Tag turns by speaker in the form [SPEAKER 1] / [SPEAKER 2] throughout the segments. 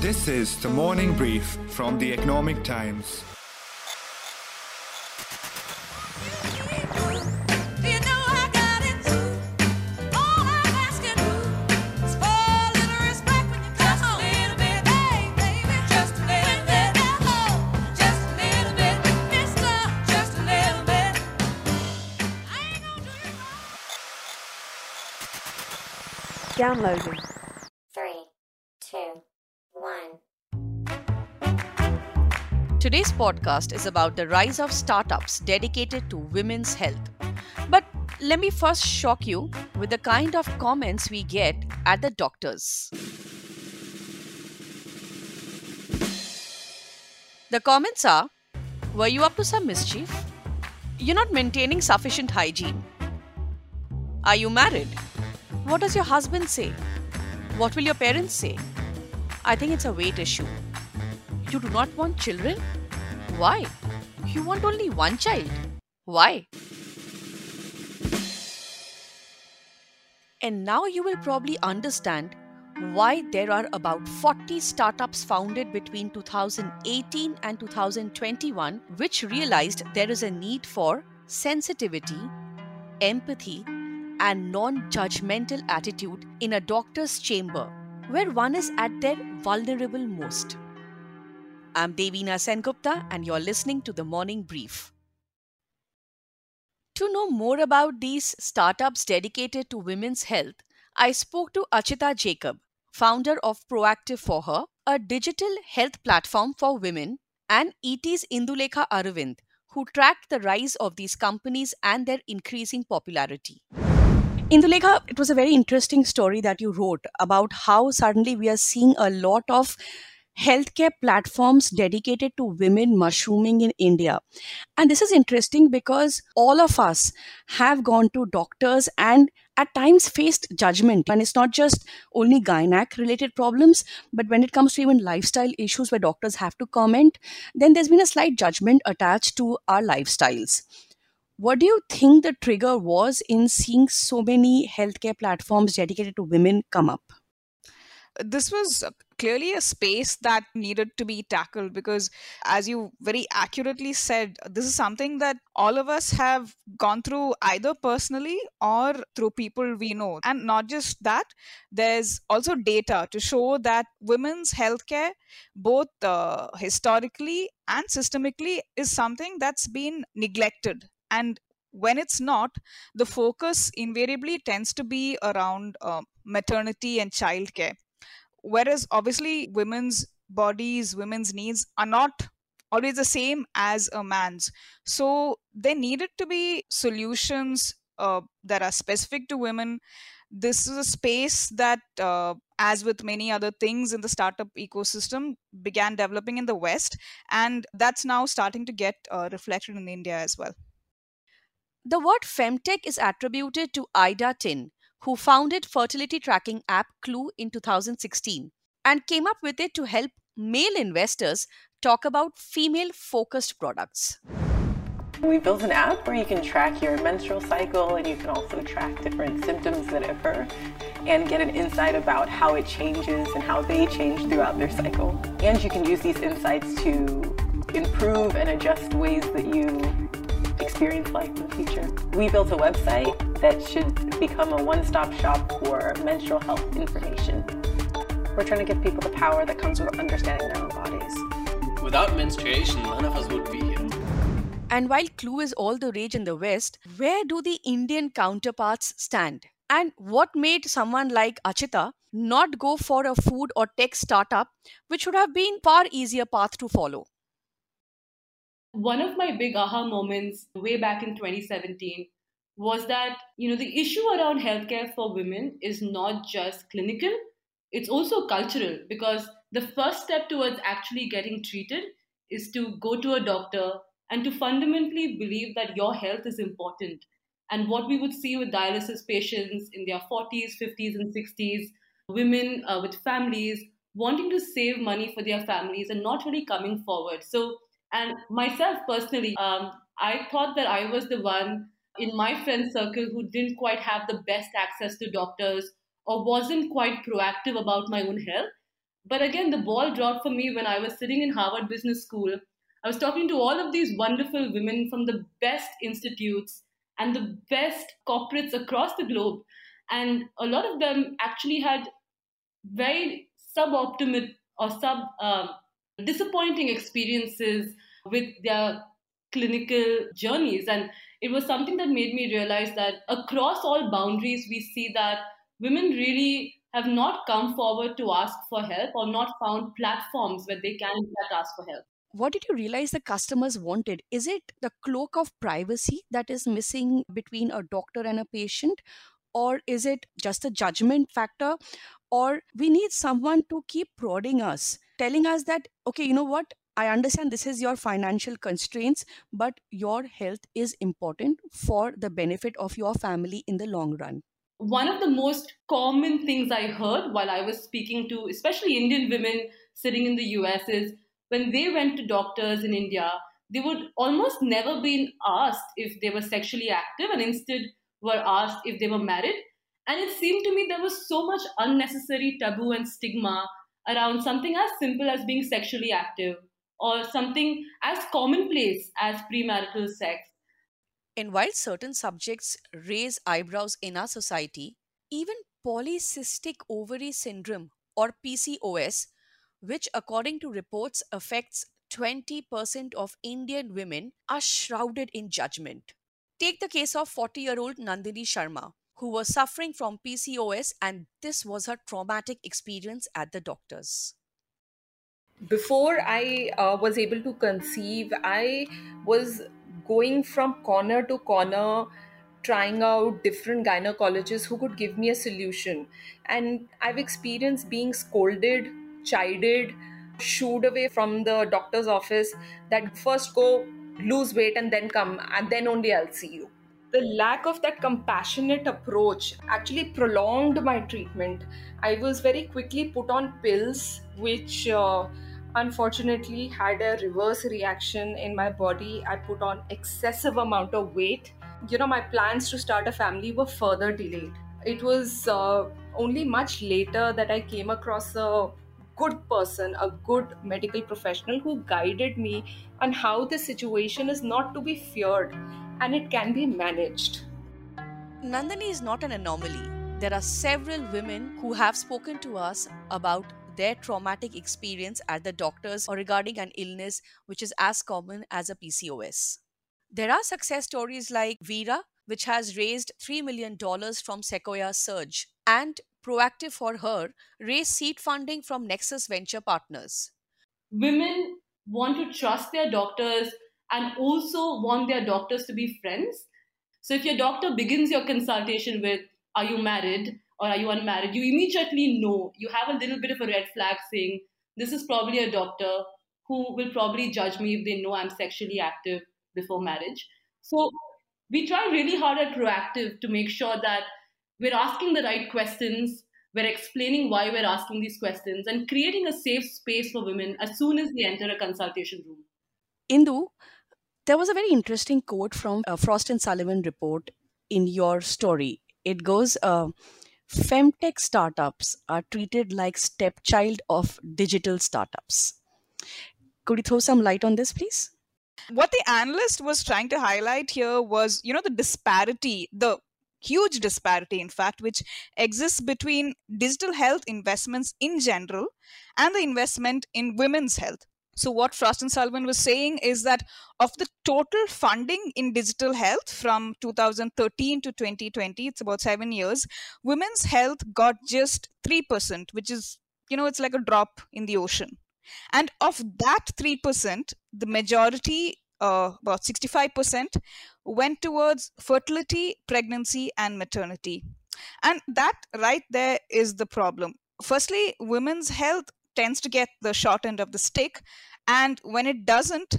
[SPEAKER 1] This is the morning brief from the Economic Times.
[SPEAKER 2] Downloading.
[SPEAKER 3] Today's podcast is about the rise of startups dedicated to women's health. But let me first shock you with the kind of comments we get at the doctors. The comments are Were you up to some mischief? You're not maintaining sufficient hygiene. Are you married? What does your husband say? What will your parents say? I think it's a weight issue. You do not want children? Why? You want only one child. Why? And now you will probably understand why there are about 40 startups founded between 2018 and 2021 which realized there is a need for sensitivity, empathy, and non judgmental attitude in a doctor's chamber where one is at their vulnerable most. I'm Devina Sengupta, and you're listening to the Morning Brief. To know more about these startups dedicated to women's health, I spoke to Achitha Jacob, founder of Proactive for Her, a digital health platform for women, and ET's Indulekha Aravind, who tracked the rise of these companies and their increasing popularity. Indulekha, it was a very interesting story that you wrote about how suddenly we are seeing a lot of healthcare platforms dedicated to women mushrooming in India. And this is interesting because all of us have gone to doctors and at times faced judgment. And it's not just only gynac related problems, but when it comes to even lifestyle issues where doctors have to comment, then there's been a slight judgment attached to our lifestyles. What do you think the trigger was in seeing so many healthcare platforms dedicated to women come up?
[SPEAKER 4] This was clearly a space that needed to be tackled because as you very accurately said this is something that all of us have gone through either personally or through people we know and not just that there's also data to show that women's healthcare both uh, historically and systemically is something that's been neglected and when it's not, the focus invariably tends to be around uh, maternity and childcare. Whereas, obviously, women's bodies, women's needs are not always the same as a man's. So, there needed to be solutions uh, that are specific to women. This is a space that, uh, as with many other things in the startup ecosystem, began developing in the West, and that's now starting to get uh, reflected in India as well.
[SPEAKER 3] The word femtech is attributed to Ida Tin, who founded fertility tracking app Clue in 2016 and came up with it to help male investors talk about female focused products.
[SPEAKER 5] We built an app where you can track your menstrual cycle and you can also track different symptoms that occur and get an insight about how it changes and how they change throughout their cycle. And you can use these insights to improve and adjust ways that you experience life in the future. We built a website that should become a one stop shop for menstrual health information. We're trying to give people the power that comes with understanding their own bodies.
[SPEAKER 6] Without menstruation, none of us would be here.
[SPEAKER 3] And while Clue is all the rage in the West, where do the Indian counterparts stand? And what made someone like Achitha not go for a food or tech startup, which would have been far easier path to follow?
[SPEAKER 7] One of my big aha moments way back in 2017 was that, you know, the issue around healthcare for women is not just clinical, it's also cultural because the first step towards actually getting treated is to go to a doctor and to fundamentally believe that your health is important. And what we would see with dialysis patients in their 40s, 50s, and 60s, women uh, with families wanting to save money for their families and not really coming forward. So and myself personally, um, I thought that I was the one in my friend circle who didn't quite have the best access to doctors or wasn't quite proactive about my own health. But again, the ball dropped for me when I was sitting in Harvard Business School. I was talking to all of these wonderful women from the best institutes and the best corporates across the globe. And a lot of them actually had very suboptimal or sub uh, disappointing experiences with their clinical journeys. And it was something that made me realize that across all boundaries, we see that women really have not come forward to ask for help or not found platforms where they can ask for help.
[SPEAKER 3] What did you realize the customers wanted? Is it the cloak of privacy that is missing between a doctor and a patient? Or is it just a judgment factor? Or we need someone to keep prodding us, telling us that, okay, you know what? I understand this is your financial constraints, but your health is important for the benefit of your family in the long run
[SPEAKER 7] one of the most common things I heard while I was speaking to, especially Indian women sitting in the US, is when they went to doctors in India, they would almost never be asked if they were sexually active and instead were asked if they were married. And it seemed to me there was so much unnecessary taboo and stigma around something as simple as being sexually active or something as commonplace as premarital sex
[SPEAKER 3] and while certain subjects raise eyebrows in our society, even polycystic ovary syndrome or PCOS, which according to reports affects 20% of Indian women, are shrouded in judgment. Take the case of 40 year old Nandini Sharma, who was suffering from PCOS, and this was her traumatic experience at the doctors.
[SPEAKER 5] Before I uh, was able to conceive, I was going from corner to corner trying out different gynecologists who could give me a solution and i've experienced being scolded chided shooed away from the doctor's office that first go lose weight and then come and then only i'll see you the lack of that compassionate approach actually prolonged my treatment. I was very quickly put on pills which uh, unfortunately had a reverse reaction in my body. I put on excessive amount of weight. You know my plans to start a family were further delayed. It was uh, only much later that i came across a good person a good medical professional who guided me on how the situation is not to be feared and it can be managed
[SPEAKER 3] nandini is not an anomaly there are several women who have spoken to us about their traumatic experience at the doctors or regarding an illness which is as common as a PCOS. There are success stories like Veera, which has raised $3 million from Sequoia Surge, and Proactive for her raised seed funding from Nexus Venture Partners.
[SPEAKER 7] Women want to trust their doctors and also want their doctors to be friends. So if your doctor begins your consultation with, Are you married? or are you unmarried, you immediately know you have a little bit of a red flag saying this is probably a doctor who will probably judge me if they know I'm sexually active before marriage. So we try really hard at proactive to make sure that we're asking the right questions, we're explaining why we're asking these questions, and creating a safe space for women as soon as they enter a consultation room.
[SPEAKER 3] Indu, there was a very interesting quote from a Frost and Sullivan report in your story. It goes, uh, femtech startups are treated like stepchild of digital startups. Could you throw some light on this, please?
[SPEAKER 4] What the analyst was trying to highlight here was, you know, the disparity, the huge disparity, in fact, which exists between digital health investments in general and the investment in women's health. So, what Frost and Sullivan was saying is that of the total funding in digital health from 2013 to 2020, it's about seven years, women's health got just 3%, which is, you know, it's like a drop in the ocean. And of that 3%, the majority, uh, about 65%, went towards fertility, pregnancy, and maternity. And that right there is the problem. Firstly, women's health tends to get the short end of the stick and when it doesn't,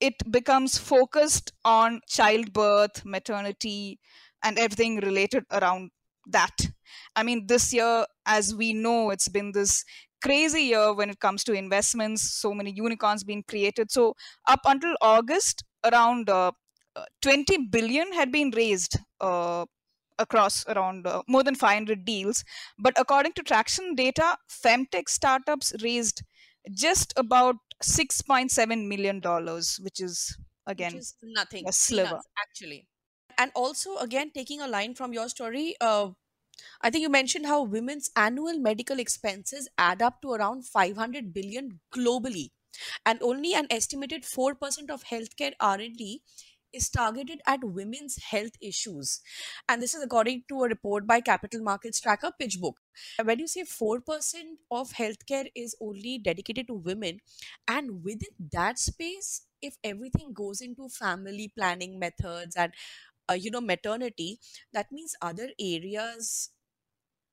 [SPEAKER 4] it becomes focused on childbirth, maternity, and everything related around that. I mean, this year, as we know, it's been this crazy year when it comes to investments, so many unicorns being created. So, up until August, around uh, uh 20 billion had been raised uh, across around uh, more than 500 deals. But according to Tracxn data, femtech startups raised just about 6.7 million dollars, which is again
[SPEAKER 3] which is nothing.
[SPEAKER 4] a sliver.
[SPEAKER 3] peanuts, actually. And also again taking a line from your story uh, i think you mentioned how women's annual medical expenses add up to around 500 billion globally. And only an estimated 4% of healthcare r&d is targeted at women's health issues. And this is according to a report by capital markets tracker pitchbook. When you say 4% of healthcare is only dedicated to women and within that space if everything goes into family planning methods and uh, you know maternity that means other areas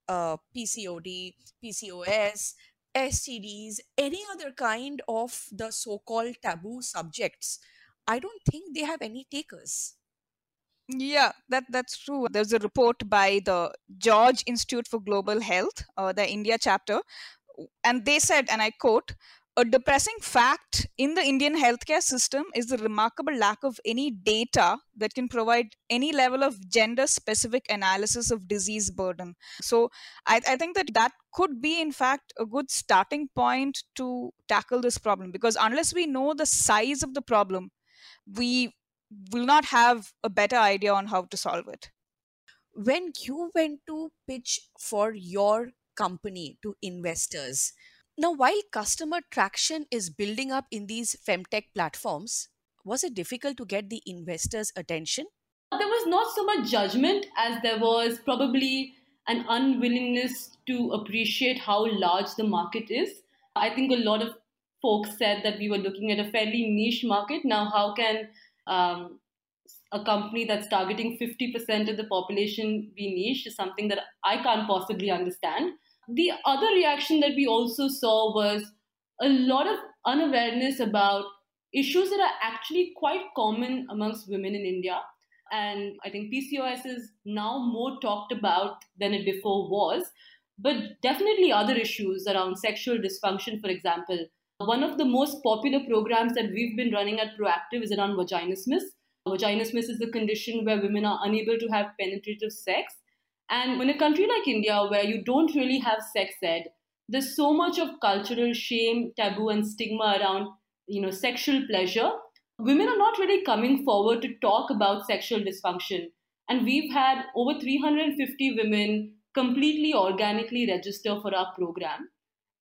[SPEAKER 3] uh, pcod pcos stds any other kind of the so-called taboo subjects i don't think they have any takers
[SPEAKER 4] Yeah, that that's true. There's a report by the George Institute for Global Health, uh, the India chapter, and they said, and I quote, a depressing fact in the Indian healthcare system is the remarkable lack of any data that can provide any level of gender specific analysis of disease burden. So, I, I think that that could be, in fact, a good starting point to tackle this problem because unless we know the size of the problem, we will not have a better idea on how to solve it.
[SPEAKER 3] when you went to pitch for your company to investors now while customer traction is building up in these femtech platforms was it difficult to get the investors attention
[SPEAKER 7] There was not so much judgment as there was probably an unwillingness to appreciate how large the market is. I think a lot of folks said that we were looking at a fairly niche market. Now, how can um, a company that's targeting 50% of the population be niche is something that I can't possibly understand. The other reaction that we also saw was a lot of unawareness about issues that are actually quite common amongst women in India. And I think PCOS is now more talked about than it before was, but definitely other issues around sexual dysfunction, for example. One of the most popular programs that we've been running at Proactive is around vaginismus. Vaginismus is a condition where women are unable to have penetrative sex. And in a country like India, where you don't really have sex ed, there's so much of cultural shame, taboo, and stigma around, you know, sexual pleasure. Women are not really coming forward to talk about sexual dysfunction. And we've had over 350 women completely organically register for our program.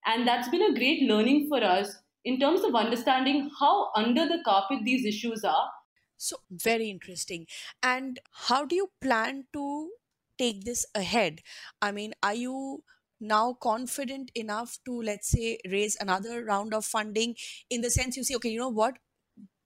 [SPEAKER 7] And that's been a great learning for us in terms of understanding how under the carpet these issues are.
[SPEAKER 3] So very interesting. And how do you plan to take this ahead? I mean are you now confident enough to let's say raise another round of funding in the sense you say okay you know what?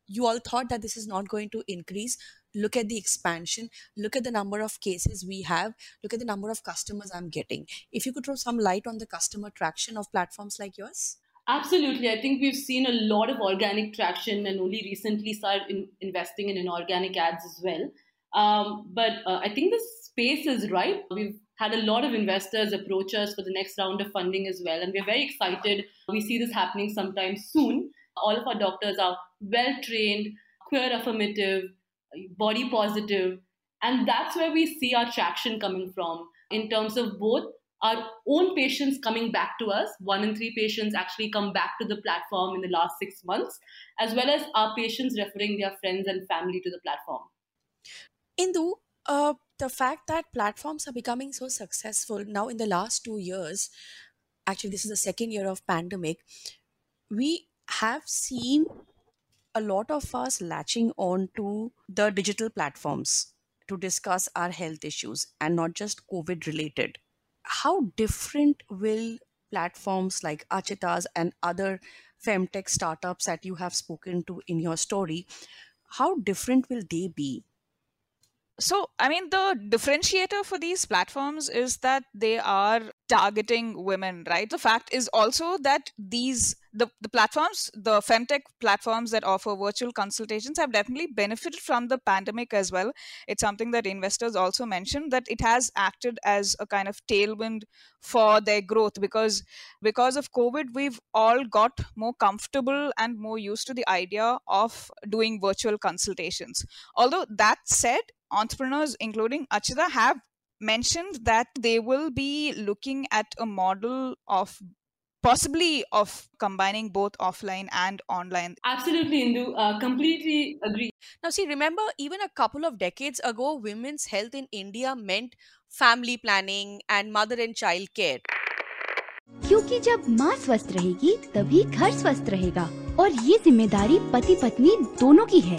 [SPEAKER 3] You all thought that this is not going to increase look at the expansion look at the number of cases we have look at the number of customers i'm getting if you could throw some light on the customer traction of platforms like yours
[SPEAKER 7] Absolutely. I think we've seen a lot of organic traction and only recently started in, investing in inorganic ads as well. Um, but uh, I think the space is ripe. We've had a lot of investors approach us for the next round of funding as well. And we're very excited. We see this happening sometime soon. All of our doctors are well trained, queer affirmative, body positive. And that's where we see our traction coming from in terms of both our own patients coming back to us. One in three patients actually come back to the platform in the last six months, as well as our patients referring their friends and family to the platform.
[SPEAKER 3] Indu, uh, the fact that platforms are becoming so successful now in the last two years, actually, this is the second year of pandemic, we have seen a lot of us latching on to the digital platforms to discuss our health issues and not just COVID related. How different will platforms like Achitha's and other femtech startups that you have spoken to in your story, how different will they be?
[SPEAKER 4] So, I mean, the differentiator for these platforms is that they are targeting women, right? The fact is also that these the, the platforms, the femtech platforms that offer virtual consultations have definitely benefited from the pandemic as well. It's something that investors also mentioned that it has acted as a kind of tailwind for their growth because because of COVID, we've all got more comfortable and more used to the idea of doing virtual consultations. Although that said, entrepreneurs, including Achitha, have mentioned that they will be looking at a model of possibly of combining both offline and online.
[SPEAKER 7] Absolutely, Indu. Uh, completely agree.
[SPEAKER 3] Now, see, remember, even a couple of decades ago, women's health in India meant family planning and mother and child care.
[SPEAKER 8] क्योंकि जब माँ स्वस्थ रहेगी तभी घर स्वस्थ रहेगा और ये जिम्मेदारी पति पत्नी दोनों की है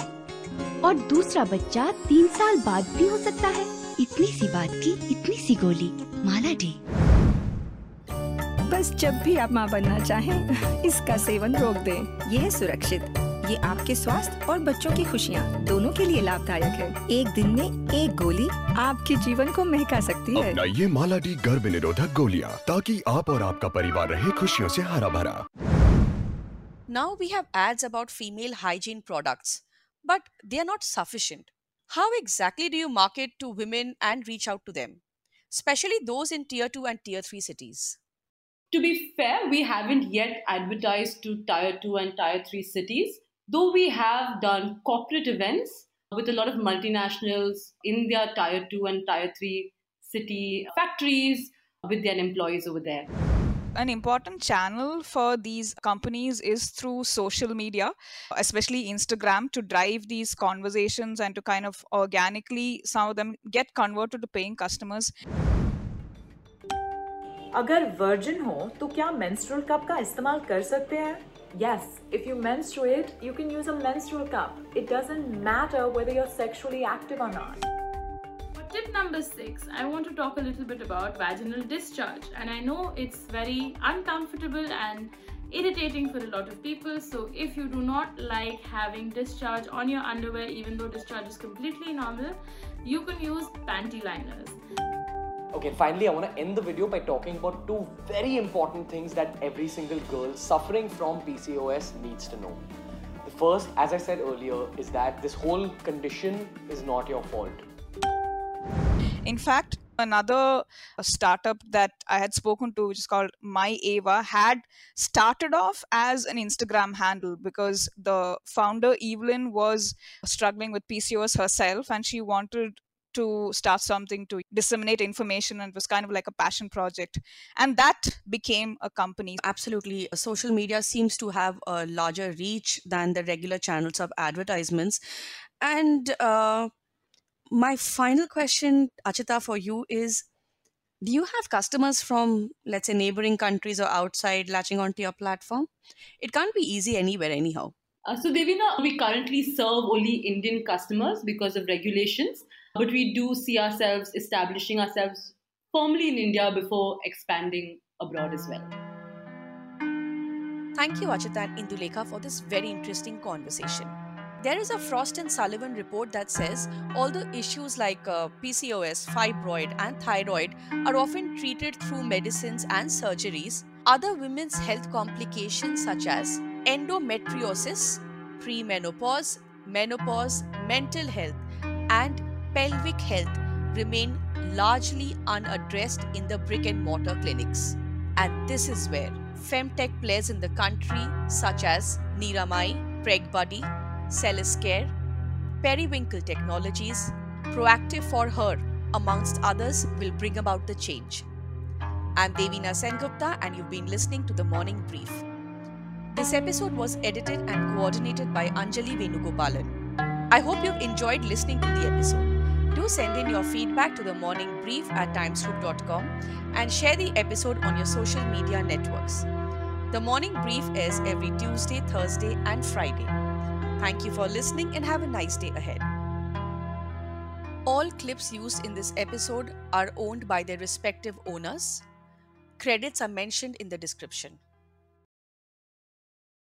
[SPEAKER 8] और दूसरा बच्चा तीन साल बाद भी हो सकता है इतनी सी बात की इतनी सी गोली। माला डी
[SPEAKER 9] बस जब भी आप माँ बनना चाहें, इसका सेवन रोक दें। ये है सुरक्षित। ये आपके स्वास्थ्य और बच्चों की खुशियाँ दोनों के लिए लाभदायक है। एक दिन में एक गोली आपके जीवन को महका सकती है।
[SPEAKER 10] अपना ये माला डी गर्भ निरोधक गोलियाँ ताकि आप और आपका परिवार रहे खुशियों से हरा भरा
[SPEAKER 3] Now we have ads about female hygiene products, but they are not sufficient. How exactly do you market to women and reach out to them, especially those in tier 2 and tier 3 cities?
[SPEAKER 7] To be fair, we haven't yet advertised to tier 2 and tier 3 cities, though we have done corporate events with a lot of multinationals in their tier 2 and tier 3 city factories with their employees over there
[SPEAKER 4] An important channel for these companies is through social media, especially Instagram, to drive these conversations and to kind of organically, some of them get converted to paying customers.
[SPEAKER 11] अगर virgin हो तो क्या menstrual cup का इस्तेमाल कर सकते हैं Yes, if you menstruate, you can use a menstrual cup. It doesn't matter whether you're sexually active or not.
[SPEAKER 12] Tip number six, I want to talk a little bit about vaginal discharge. And I know it's very uncomfortable and irritating for a lot of people. So if you do not like having discharge on your underwear, even though discharge is completely normal, you can use panty liners.
[SPEAKER 13] Okay, finally, I want to end the video by talking about two very important things that every single girl suffering from PCOS needs to know. The first, as I said earlier, is that this whole condition is not your fault.
[SPEAKER 4] In fact, another startup that I had spoken to, which is called My Ava, had started off as an Instagram handle because the founder, Evelyn, was struggling with PCOS herself and she wanted to start something to disseminate information and it was kind of like a passion project. And that became a company.
[SPEAKER 3] Absolutely. Social media seems to have a larger reach than the regular channels of advertisements. And uh, my final question achitha for you is do you have customers from let's say neighboring countries or outside latching onto your platform it can't be easy anywhere anyhow
[SPEAKER 7] uh, so devina we currently serve only indian customers because of regulations but we do see ourselves establishing ourselves firmly in India before expanding abroad as well.
[SPEAKER 3] Thank you, Achitha and Indulekha, for this very interesting conversation. There is a Frost and Sullivan report that says although issues like uh, PCOS, fibroid, and thyroid are often treated through medicines and surgeries, other women's health complications such as endometriosis, premenopause, menopause, mental health, and pelvic health remain largely unaddressed in the brick and mortar clinics. And this is where femtech players in the country such as Niramai, PregBuddy, Celis Care, Periwinkle Technologies, Proactive for Her, amongst others, will bring about the change. I'm Devina Sengupta and you've been listening to the Morning Brief. This episode was edited and coordinated by Anjali Venugopalan. I hope you've enjoyed listening to the episode. Do send in your feedback to the morning brief at timesgroup.com and share the episode on your social media networks. The morning brief is every Tuesday, Thursday, and Friday. Thank you for listening and have a nice day ahead. All clips used in this episode are owned by their respective owners. Credits are mentioned in the description.